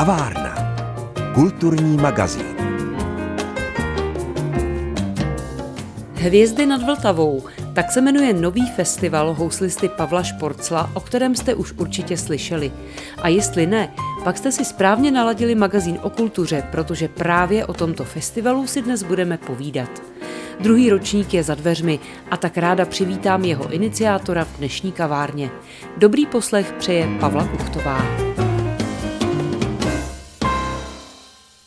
Kavárna. Kulturní magazín. Hvězdy nad Vltavou. Tak se jmenuje nový festival houslisty Pavla Šporcla, o kterém jste už určitě slyšeli. A jestli ne, pak jste si správně naladili magazín o kultuře, protože právě o tomto festivalu si dnes budeme povídat. Druhý ročník je za dveřmi a tak ráda přivítám jeho iniciátora v dnešní kavárně. Dobrý poslech přeje Pavla Kuchtová.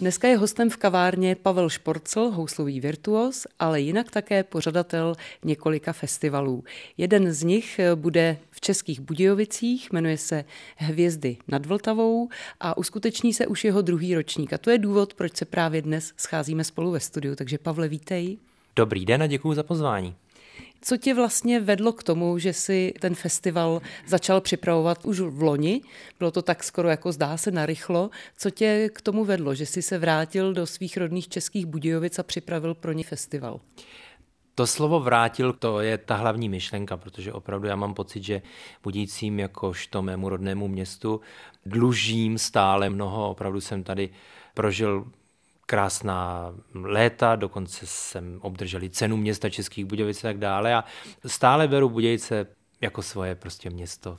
Dneska je hostem v kavárně Pavel Šporcl, houslový virtuos, ale jinak také pořadatel několika festivalů. Jeden z nich bude v Českých Budějovicích, jmenuje se Hvězdy nad Vltavou a uskuteční se už jeho druhý ročník. A to je důvod, proč se právě dnes scházíme spolu ve studiu. Takže Pavle, vítej. Dobrý den a děkuji za pozvání. Co tě vlastně vedlo k tomu, že si ten festival začal připravovat už v loni? Bylo to tak skoro jako zdá se narychlo. Co tě k tomu vedlo, že jsi se vrátil do svých rodných českých Budějovic a připravil pro ně festival? To slovo vrátil, to je ta hlavní myšlenka, protože opravdu já mám pocit, že Budícím jakožto mému rodnému městu dlužím stále mnoho. Opravdu jsem tady prožil krásná léta, dokonce jsem obdržel cenu města Českých Budějovic a tak dále a stále beru Budějce jako svoje prostě město.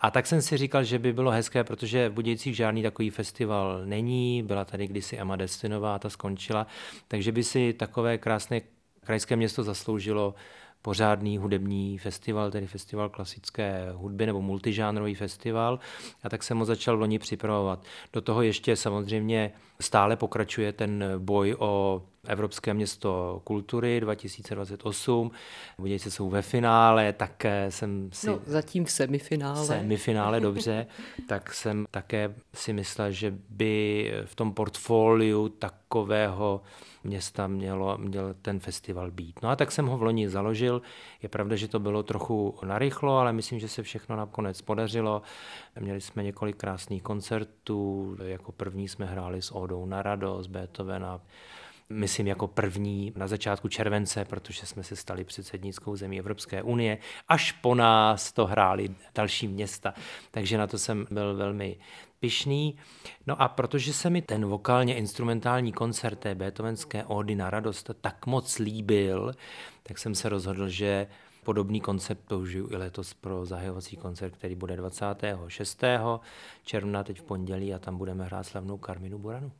A tak jsem si říkal, že by bylo hezké, protože v Budějcích žádný takový festival není, byla tady kdysi Emma Destinová, ta skončila, takže by si takové krásné krajské město zasloužilo pořádný hudební festival, tedy festival klasické hudby nebo multižánrový festival. A tak jsem ho začal loni připravovat. Do toho ještě samozřejmě stále pokračuje ten boj o Evropské město kultury 2028. Budějci jsou ve finále, tak jsem si... No, zatím v semifinále. V semifinále, dobře. tak jsem také si myslel, že by v tom portfoliu takového města mělo, měl ten festival být. No a tak jsem ho v loni založil. Je pravda, že to bylo trochu narychlo, ale myslím, že se všechno nakonec podařilo. Měli jsme několik krásných koncertů. Jako první jsme hráli s Odou na radost, Beethovena, myslím jako první na začátku července, protože jsme se stali předsednickou zemí Evropské unie. Až po nás to hráli další města, takže na to jsem byl velmi pišný. No a protože se mi ten vokálně instrumentální koncert té Beethovenské ódy na radost tak moc líbil, tak jsem se rozhodl, že podobný koncept použiju i letos pro zahajovací koncert, který bude 26. června, teď v pondělí a tam budeme hrát slavnou Karminu Buranu.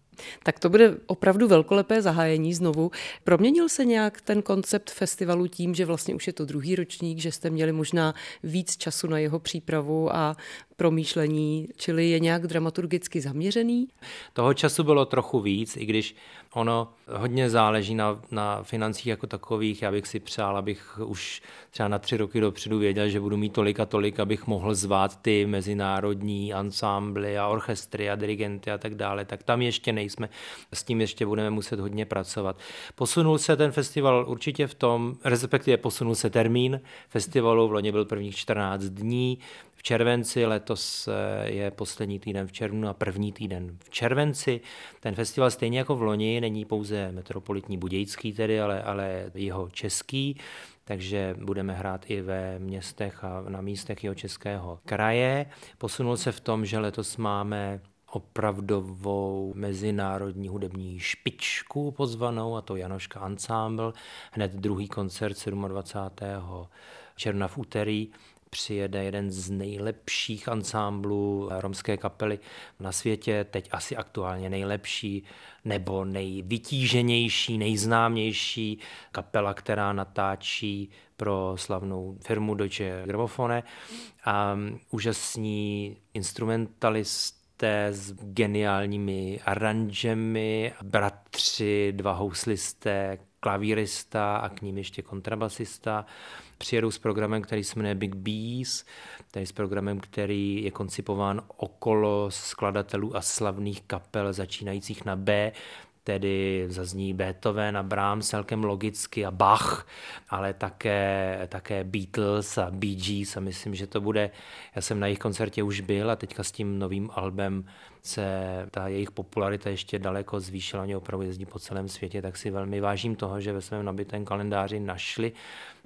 Tak to bude opravdu velkolepé zahájení znovu. Proměnil se nějak ten koncept festivalu tím, že vlastně už je to druhý ročník, že jste měli možná víc času na jeho přípravu a promýšlení, čili je nějak dramaturgicky zaměřený? Toho času bylo trochu víc, i když ono hodně záleží na, na financích jako takových. Já bych si přál, abych už třeba na tři roky dopředu věděl, že budu mít tolik a tolik, abych mohl zvát ty mezinárodní ansámbly a orchestry a dirigenty a tak dále. Tak tam ještě nejsme. S tím ještě budeme muset hodně pracovat. Posunul se ten festival určitě v tom, respektive posunul se termín festivalu, v loni byl prvních 14 dní, červenci, letos eh, je poslední týden v červnu a první týden v červenci. Ten festival stejně jako v loni není pouze metropolitní budějický tedy, ale, ale jeho český, takže budeme hrát i ve městech a na místech jeho českého kraje. Posunul se v tom, že letos máme opravdovou mezinárodní hudební špičku pozvanou, a to Janoška Ensemble. Hned druhý koncert 27. června v úterý přijede jeden z nejlepších ansámblů romské kapely na světě, teď asi aktuálně nejlepší nebo nejvytíženější, nejznámější kapela, která natáčí pro slavnou firmu Deutsche Grammophone. A úžasní instrumentalisté s geniálními aranžemi, bratři, dva houslisté, klavírista a k ním ještě kontrabasista. Přijedou s programem, který se jmenuje Big Bees, tedy s programem, který je koncipován okolo skladatelů a slavných kapel začínajících na B, tedy zazní Beethoven a Brahms celkem logicky a Bach, ale také, také Beatles a Bee Gees a myslím, že to bude, já jsem na jejich koncertě už byl a teďka s tím novým albem se ta jejich popularita ještě daleko zvýšila, oni opravdu jezdí po celém světě, tak si velmi vážím toho, že ve svém nabitém kalendáři našli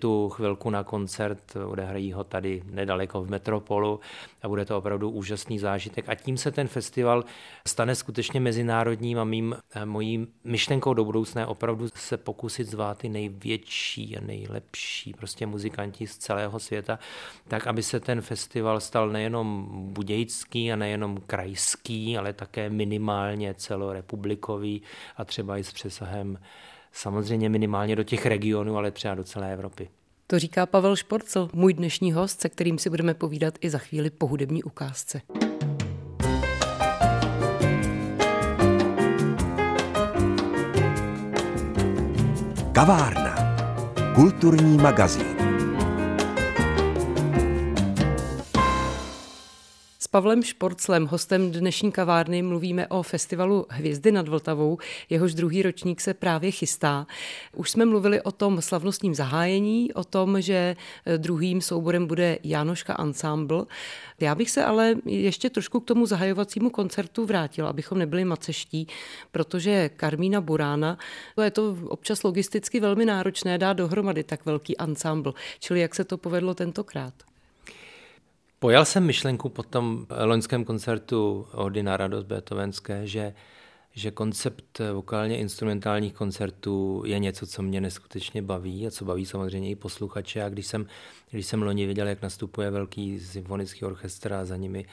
tu chvilku na koncert, odehrají ho tady nedaleko v Metropolu a bude to opravdu úžasný zážitek. A tím se ten festival stane skutečně mezinárodním a mým, mojí myšlenkou do budoucna je opravdu se pokusit zvát ty největší a nejlepší prostě muzikanti z celého světa, tak aby se ten festival stal nejenom budějický a nejenom krajský, ale také minimálně celorepublikový a třeba i s přesahem samozřejmě minimálně do těch regionů, ale třeba do celé Evropy. To říká Pavel Šporcel, můj dnešní host, se kterým si budeme povídat i za chvíli po hudební ukázce. Kavárna. Kulturní magazín. Pavlem Šporclem, hostem dnešní kavárny, mluvíme o festivalu Hvězdy nad Vltavou. Jehož druhý ročník se právě chystá. Už jsme mluvili o tom slavnostním zahájení, o tom, že eh, druhým souborem bude Jánoška Ensemble. Já bych se ale ještě trošku k tomu zahajovacímu koncertu vrátil, abychom nebyli maceští, protože Karmína Burána, to je to občas logisticky velmi náročné dát dohromady tak velký ensemble. Čili jak se to povedlo tentokrát? Pojal jsem myšlenku po tom loňském koncertu Ody na radost Beethovenské, že, že koncept vokálně instrumentálních koncertů je něco, co mě neskutečně baví a co baví samozřejmě i posluchače. A když jsem, když jsem loni viděl, jak nastupuje velký symfonický orchestr a za nimi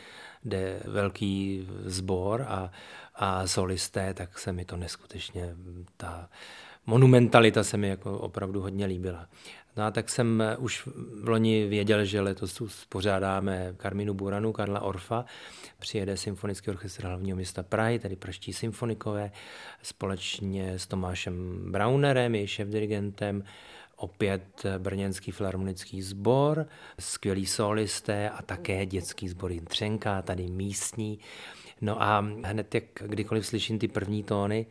jde velký sbor a, a solisté, tak se mi to neskutečně, ta monumentalita se mi jako opravdu hodně líbila. No a tak jsem eh, už v loni věděl, že letos pořádáme Karminu Buranu, Karla Orfa. Přijede Symfonický orchestr hlavního města Prahy, tedy Praští symfonikové, společně s Tomášem Braunerem, její šéf-dirigentem, opět Brněnský filharmonický sbor, skvělí solisté a také dětský sbor Jintřenka, tady místní. No a hned jak kdykoliv slyším ty první tóny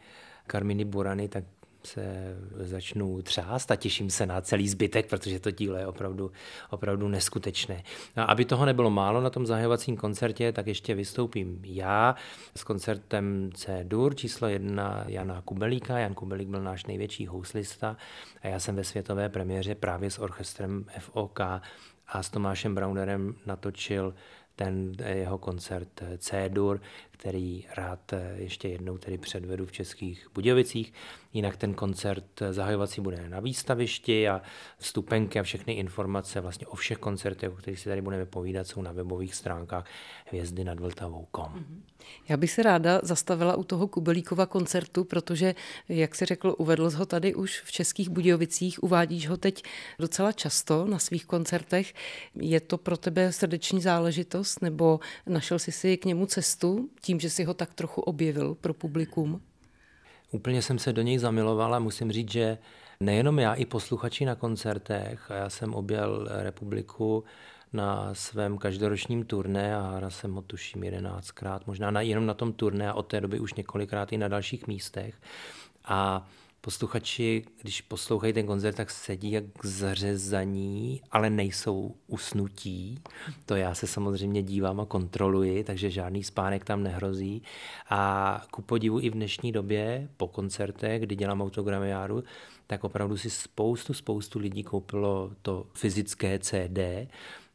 Karminy Burany, tak se začnu třást a těším se na celý zbytek, protože to dílo je opravdu, opravdu neskutečné. A aby toho nebylo málo na tom zahajovacím koncertě, tak ještě vystoupím já s koncertem C-dur číslo jedna Jana Kubelíka. Jan Kubelík byl náš největší houslista a já jsem ve světové premiéře právě s orchestrem FOK a s Tomášem Braunerem natočil ten jeho koncert C-dur, který rád ještě jednou tedy předvedu v Českých Budějovicích. Jinak ten koncert zahajovací bude na výstavišti a vstupenky a všechny informace vlastně o všech koncertech, o kterých si tady budeme povídat, jsou na webových stránkách hvězdy nad Vltavou.com. Mhm. Já bych se ráda zastavila u toho Kubelíkova koncertu, protože, jak si řekl, uvedl ho tady už v Českých Budějovicích, uvádíš ho teď docela často na svých koncertech. Je to pro tebe srdeční záležitost, nebo našel jsi si k němu cestu tím, že si ho tak trochu objevil pro publikum? Úplně jsem se do něj zamiloval a musím říct, že nejenom já, i posluchači na koncertech, a já jsem objel republiku na svém každoročním turné a hra jsem ho tuším jedenáctkrát, možná na, jenom na tom turné a od té doby už několikrát i na dalších místech. A posluchači, když poslouchají ten koncert, tak sedí jak zřezaní, ale nejsou usnutí. To já se samozřejmě dívám a kontroluji, takže žádný spánek tam nehrozí. A ku podivu i v dnešní době, po koncertech, kdy dělám autogramiáru, tak opravdu si spoustu, spoustu lidí koupilo to fyzické CD,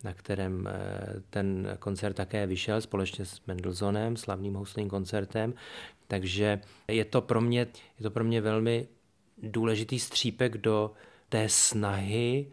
na kterém eh, ten koncert také vyšel společně s Mendelssohnem, slavným houslým koncertem. Takže je to pro mě, je to pro mě velmi důležitý střípek do té snahy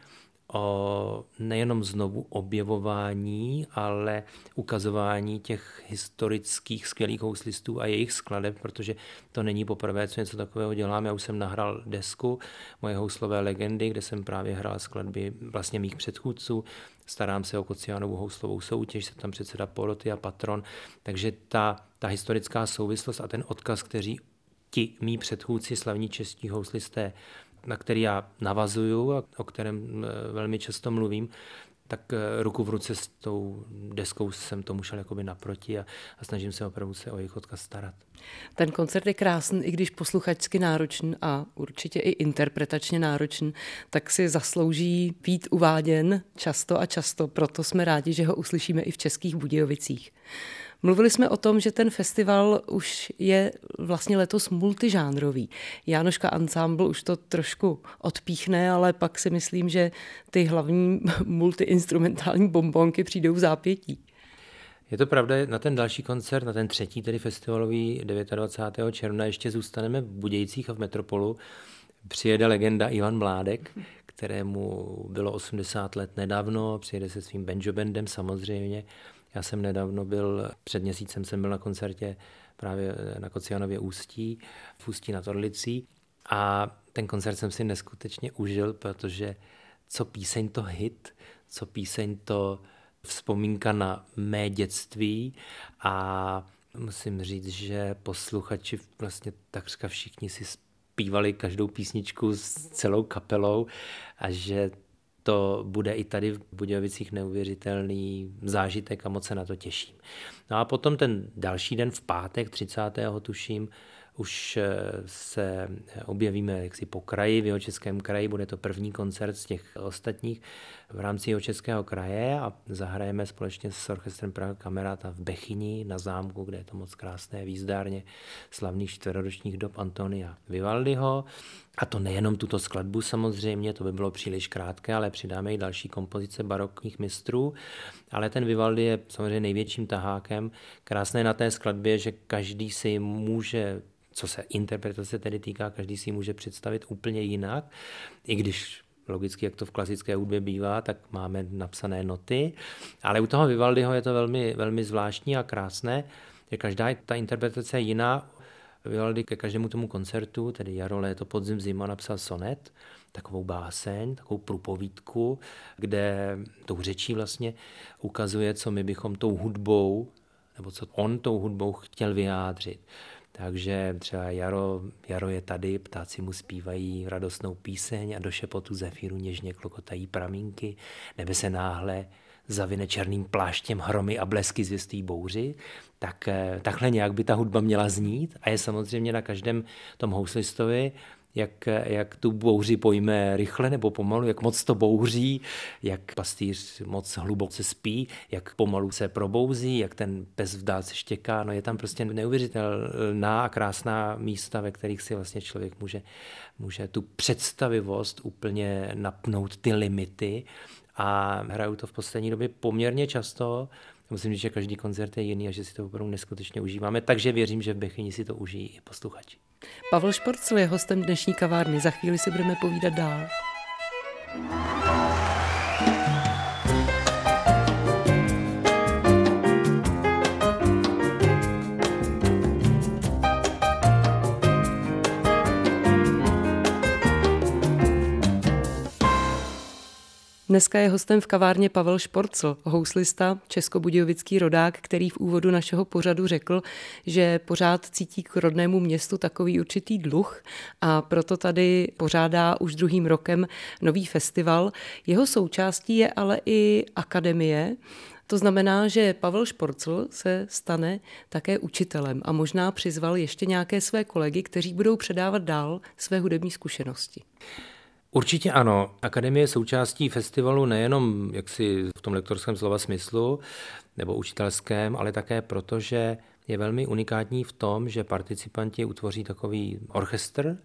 o nejenom znovu objevování, ale ukazování těch historických skvělých houslistů a jejich skladeb, protože to není poprvé, co něco takového dělám. Já už jsem nahrál desku moje houslové legendy, kde jsem právě hrál skladby vlastně mých předchůdců. Starám se o Kociánovou houslovou soutěž, jsem tam předseda poroty a patron, takže ta, ta historická souvislost a ten odkaz, kteří ti mý předchůdci, slavní českí houslisté, na který já navazuju a o kterém eh, velmi často mluvím, tak eh, ruku v ruce s tou deskou jsem tomu šel jakoby naproti a, a snažím se opravdu se o jejich odkaz starat. Ten koncert je krásný, i když posluchačsky náročný a určitě i interpretačně náročný, tak si zaslouží být uváděn často a často, proto jsme rádi, že ho uslyšíme i v Českých Budějovicích. Mluvili jsme o tom, že ten festival už je vlastně letos multižánrový. Jánoška Ensemble už to trošku odpíchne, ale pak si myslím, že ty hlavní multiinstrumentální bombonky přijdou v zápětí. Je to pravda, na ten další koncert, na ten třetí, tedy festivalový 29. června, ještě zůstaneme v Budějcích a v Metropolu. Přijede legenda Ivan Mládek, kterému bylo 80 let nedávno, přijede se svým banjo bandem samozřejmě. Já jsem nedávno byl, před měsícem jsem byl na koncertě právě na Kocianově Ústí, v Ústí nad Orlicí. A ten koncert jsem si neskutečně užil, protože co píseň to hit, co píseň to vzpomínka na mé dětství. A musím říct, že posluchači vlastně takřka všichni si zpívali každou písničku s celou kapelou a že to bude i tady v Budějovicích neuvěřitelný zážitek a moc se na to těším. No a potom ten další den v pátek, 30. tuším, už eh, se objevíme jaksi po kraji, v jeho českém kraji, bude to první koncert z těch ostatních v rámci jeho českého kraje a zahrajeme společně s orchestrem Praha Kameráta v Bechyni na zámku, kde je to moc krásné výzdárně slavných čtvroročních dob Antonia Vivaldiho. A to nejenom tuto skladbu samozřejmě, to by bylo příliš krátké, ale přidáme i další kompozice barokních mistrů. Ale ten Vivaldi je samozřejmě největším tahákem. Krásné na té skladbě, že každý si může co se interpretace tedy týká, každý si může představit úplně jinak, i když logicky, jak to v klasické hudbě bývá, tak máme napsané noty, ale u toho Vivaldiho je to velmi, velmi zvláštní a krásné, že každá ta interpretace je jiná. Vivaldi ke každému tomu koncertu, tedy jaro, léto, podzim, zima, napsal sonet, takovou báseň, takovou průpovídku, kde tou řečí vlastně ukazuje, co my bychom tou hudbou, nebo co on tou hudbou chtěl vyjádřit. Takže třeba jaro, jaro je tady, ptáci mu zpívají radostnou píseň a do šepotu zefíru něžně klokotají pramínky, nebe se náhle zavine černým pláštěm hromy a blesky zvěstí bouři, tak eh, takhle nějak by ta hudba měla znít a je samozřejmě na každém tom houslistovi jak, jak tu bouři pojme rychle nebo pomalu, jak moc to bouří, jak pastýř moc hluboce spí, jak pomalu se probouzí, jak ten pes v dálce štěká. No je tam prostě neuvěřitelná a krásná místa, ve kterých si vlastně člověk může, může tu představivost úplně napnout ty limity a hraju to v poslední době poměrně často. Musím říct, že každý koncert je jiný a že si to opravdu neskutečně užíváme, takže věřím, že v Bechyni si to užijí i posluchači. Pavel Šporcl je hostem dnešní kavárny. Za chvíli si budeme povídat dál. Dneska je hostem v kavárně Pavel Šporcl, houslista, českobudějovický rodák, který v úvodu našeho pořadu řekl, že pořád cítí k rodnému městu takový určitý dluh a proto tady pořádá už druhým rokem nový festival. Jeho součástí je ale i akademie, to znamená, že Pavel Šporcl se stane také učitelem a možná přizval ještě nějaké své kolegy, kteří budou předávat dál své hudební zkušenosti. Určitě ano. Akademie je součástí festivalu nejenom jaksi v tom lektorském slova smyslu nebo učitelském, ale také proto, že je velmi unikátní v tom, že participanti utvoří takový orchestr,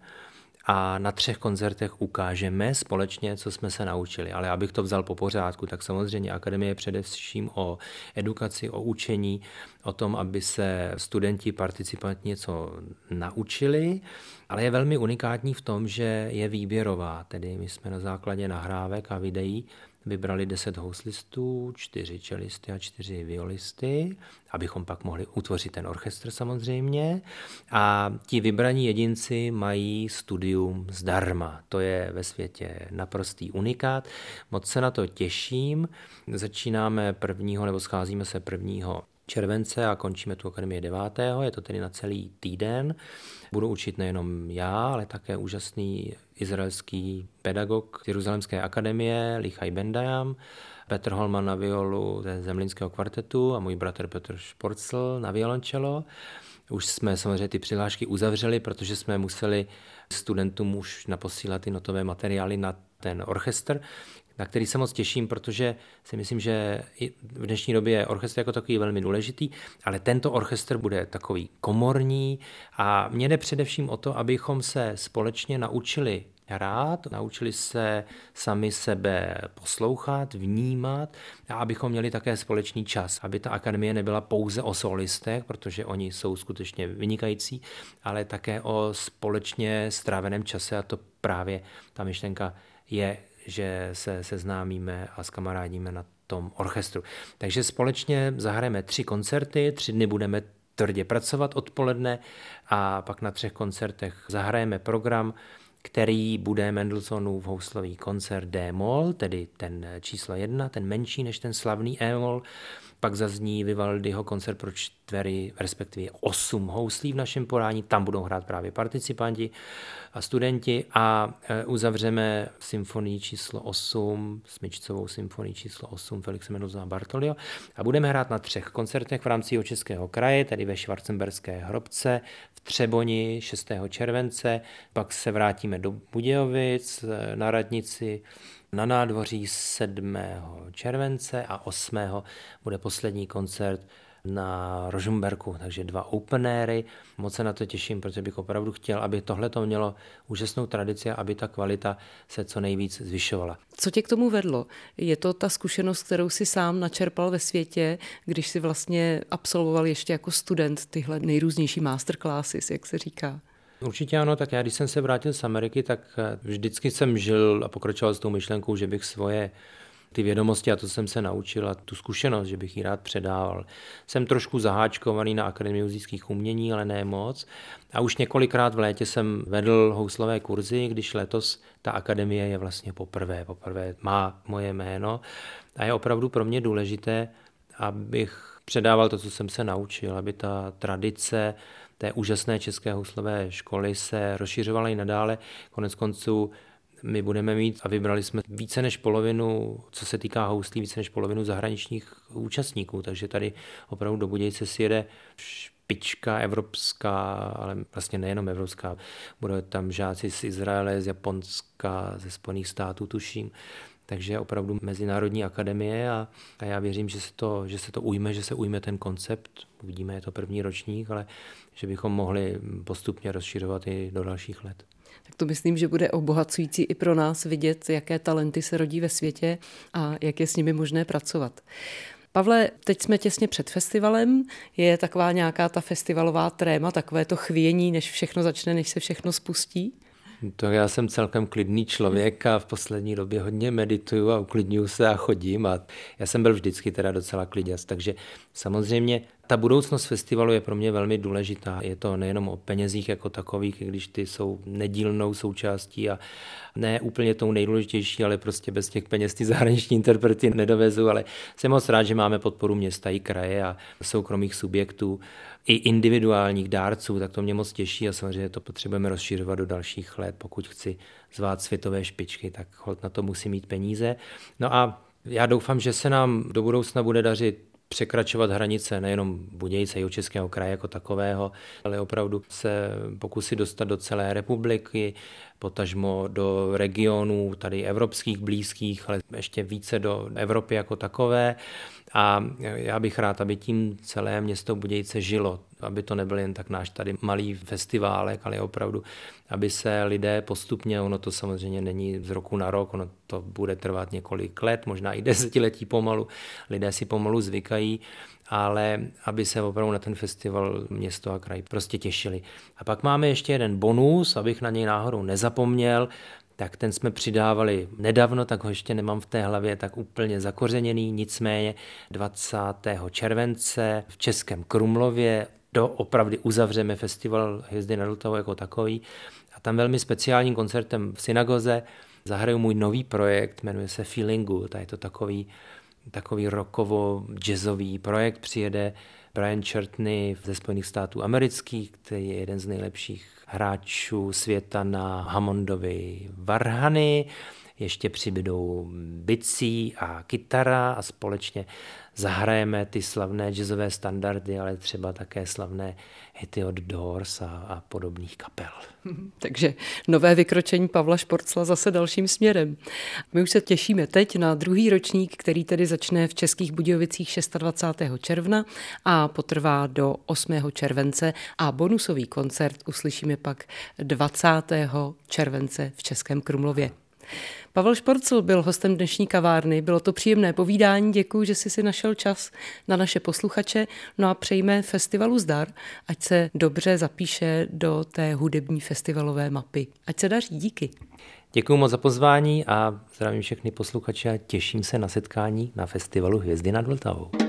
a na třech koncertech ukážeme společně, co jsme se naučili. Ale abych to vzal po pořádku, tak samozřejmě akademie je především o edukaci, o učení, o tom, aby se studenti, participanti něco naučili, ale je velmi unikátní v tom, že je výběrová, tedy my jsme na základě nahrávek a videí vybrali 10 houslistů, 4 čelisty a 4 violisty, abychom pak mohli utvořit ten orchestr samozřejmě. A ti vybraní jedinci mají studium zdarma. To je ve světě naprostý unikát. Moc se na to těším. Začínáme prvního, nebo scházíme se prvního července a končíme tu akademii 9. Je to tedy na celý týden. Budu učit nejenom já, ale také úžasný izraelský pedagog z Jeruzalemské akademie, Lichaj Bendajam, Petr Holman na violu ze Zemlínského kvartetu a můj bratr Petr Šporcl na violončelo. Už jsme samozřejmě ty přihlášky uzavřeli, protože jsme museli studentům už naposílat ty notové materiály na ten orchestr, na který se moc těším, protože si myslím, že v dnešní době je orchestr jako takový velmi důležitý, ale tento orchestr bude takový komorní a mě jde především o to, abychom se společně naučili hrát, naučili se sami sebe poslouchat, vnímat a abychom měli také společný čas, aby ta akademie nebyla pouze o solistech, protože oni jsou skutečně vynikající, ale také o společně stráveném čase a to právě ta myšlenka je, že se seznámíme a skamarádíme na tom orchestru. Takže společně zahrajeme tři koncerty, tři dny budeme tvrdě pracovat odpoledne a pak na třech koncertech zahrajeme program, který bude Mendelssohnův houslový koncert D-moll, tedy ten číslo jedna, ten menší než ten slavný E-moll, pak zazní Vivaldiho koncert pro čtvery, respektive osm houslí v našem porání, tam budou hrát právě participanti a studenti. A e, uzavřeme symfonii číslo 8, smyčcovou symfonii číslo 8 Felixe Mendelssohna Bartolio. A budeme hrát na třech koncertech v rámci Českého kraje, tedy ve Švarcemberské hrobce, v Třeboni 6. července, pak se vrátíme do Budějovic e, na radnici na nádvoří 7. července a 8. bude poslední koncert na Rožumberku, takže dva openéry. Moc se na to těším, protože bych opravdu chtěl, aby tohle to mělo úžasnou tradici a aby ta kvalita se co nejvíc zvyšovala. Co tě k tomu vedlo? Je to ta zkušenost, kterou si sám načerpal ve světě, když si vlastně absolvoval ještě jako student tyhle nejrůznější masterclasses, jak se říká? Určitě ano, tak já když jsem se vrátil z Ameriky, tak eh, vždycky jsem žil a pokračoval s tou myšlenkou, že bych svoje ty vědomosti a to jsem se naučil a tu zkušenost, že bych ji rád předával. Jsem trošku zaháčkovaný na Akademii muzikých umění, ale ne moc. A už několikrát v létě jsem vedl houslové kurzy, když letos ta akademie je vlastně poprvé, poprvé má moje jméno a je opravdu pro mě důležité, abych předával to, co jsem se naučil, aby ta tradice té úžasné české houslové školy se rozšiřovala i nadále. Konec konců my budeme mít, a vybrali jsme více než polovinu, co se týká houslí, více než polovinu zahraničních účastníků, takže tady opravdu do Budějce si jede špička evropská, ale vlastně nejenom evropská. Budou tam žáci z Izraele, z Japonska, ze Spojených států, tuším. Takže opravdu Mezinárodní akademie a, a já věřím, že se, to, že se to ujme, že se ujme ten koncept. Uvidíme, je to první ročník, ale že bychom mohli postupně rozšiřovat i do dalších let. Tak to myslím, že bude obohacující i pro nás vidět, jaké talenty se rodí ve světě a jak je s nimi možné pracovat. Pavle, teď jsme těsně před festivalem. Je taková nějaká ta festivalová tréma, takové to chvění, než všechno začne, než se všechno spustí? To já jsem celkem klidný člověk a v poslední době hodně medituju a uklidňuju se a chodím a já jsem byl vždycky teda docela kliděs, takže samozřejmě ta budoucnost festivalu je pro mě velmi důležitá. Je to nejenom o penězích jako takových, když ty jsou nedílnou součástí a ne úplně tou nejdůležitější, ale prostě bez těch peněz ty zahraniční interprety nedovezu, ale jsem moc rád, že máme podporu města i kraje a soukromých subjektů i individuálních dárců, tak to mě moc těší a samozřejmě to potřebujeme rozšiřovat do dalších let. Pokud chci zvát světové špičky, tak na to musí mít peníze. No a já doufám, že se nám do budoucna bude dařit překračovat hranice nejenom Budějce, jeho českého kraje jako takového, ale opravdu se pokusit dostat do celé republiky, potažmo do regionů tady evropských, blízkých, ale ještě více do Evropy jako takové. A já bych rád, aby tím celé město Budějce žilo, aby to nebyl jen tak náš tady malý festiválek, ale opravdu, aby se lidé postupně, ono to samozřejmě není z roku na rok, ono to bude trvat několik let, možná i desetiletí pomalu, lidé si pomalu zvykají, ale aby se opravdu na ten festival město a kraj prostě těšili. A pak máme ještě jeden bonus, abych na něj náhodou nezapomněl, tak ten jsme přidávali nedávno, tak ho ještě nemám v té hlavě tak úplně zakořeněný, nicméně 20. července v Českém Krumlově do opravdy uzavřeme festival Hvězdy na Lutahu jako takový a tam velmi speciálním koncertem v synagoze zahraju můj nový projekt, jmenuje se Feeling Good a je to takový, takový rockovo-jazzový projekt, přijede Brian Chertney ze Spojených států amerických, který je jeden z nejlepších hráčů světa na Hammondovi Varhany. Ještě přibydou bicí a kytara a společně zahrajeme ty slavné jazzové standardy, ale třeba také slavné hity od Doors a, a podobných kapel. Takže nové vykročení Pavla Šporcla zase dalším směrem. My už se těšíme teď na druhý ročník, který tedy začne v Českých Budějovicích 26. června a potrvá do 8. července a bonusový koncert uslyšíme pak 20. července v Českém Krumlově. Pavel Šporcel byl hostem dnešní kavárny. Bylo to příjemné povídání. Děkuji, že jsi si našel čas na naše posluchače. No a přejme festivalu zdar, ať se dobře zapíše do té hudební festivalové mapy. Ať se daří. Díky. Děkuji moc za pozvání a zdravím všechny posluchače a těším se na setkání na festivalu Hvězdy nad Vltavou.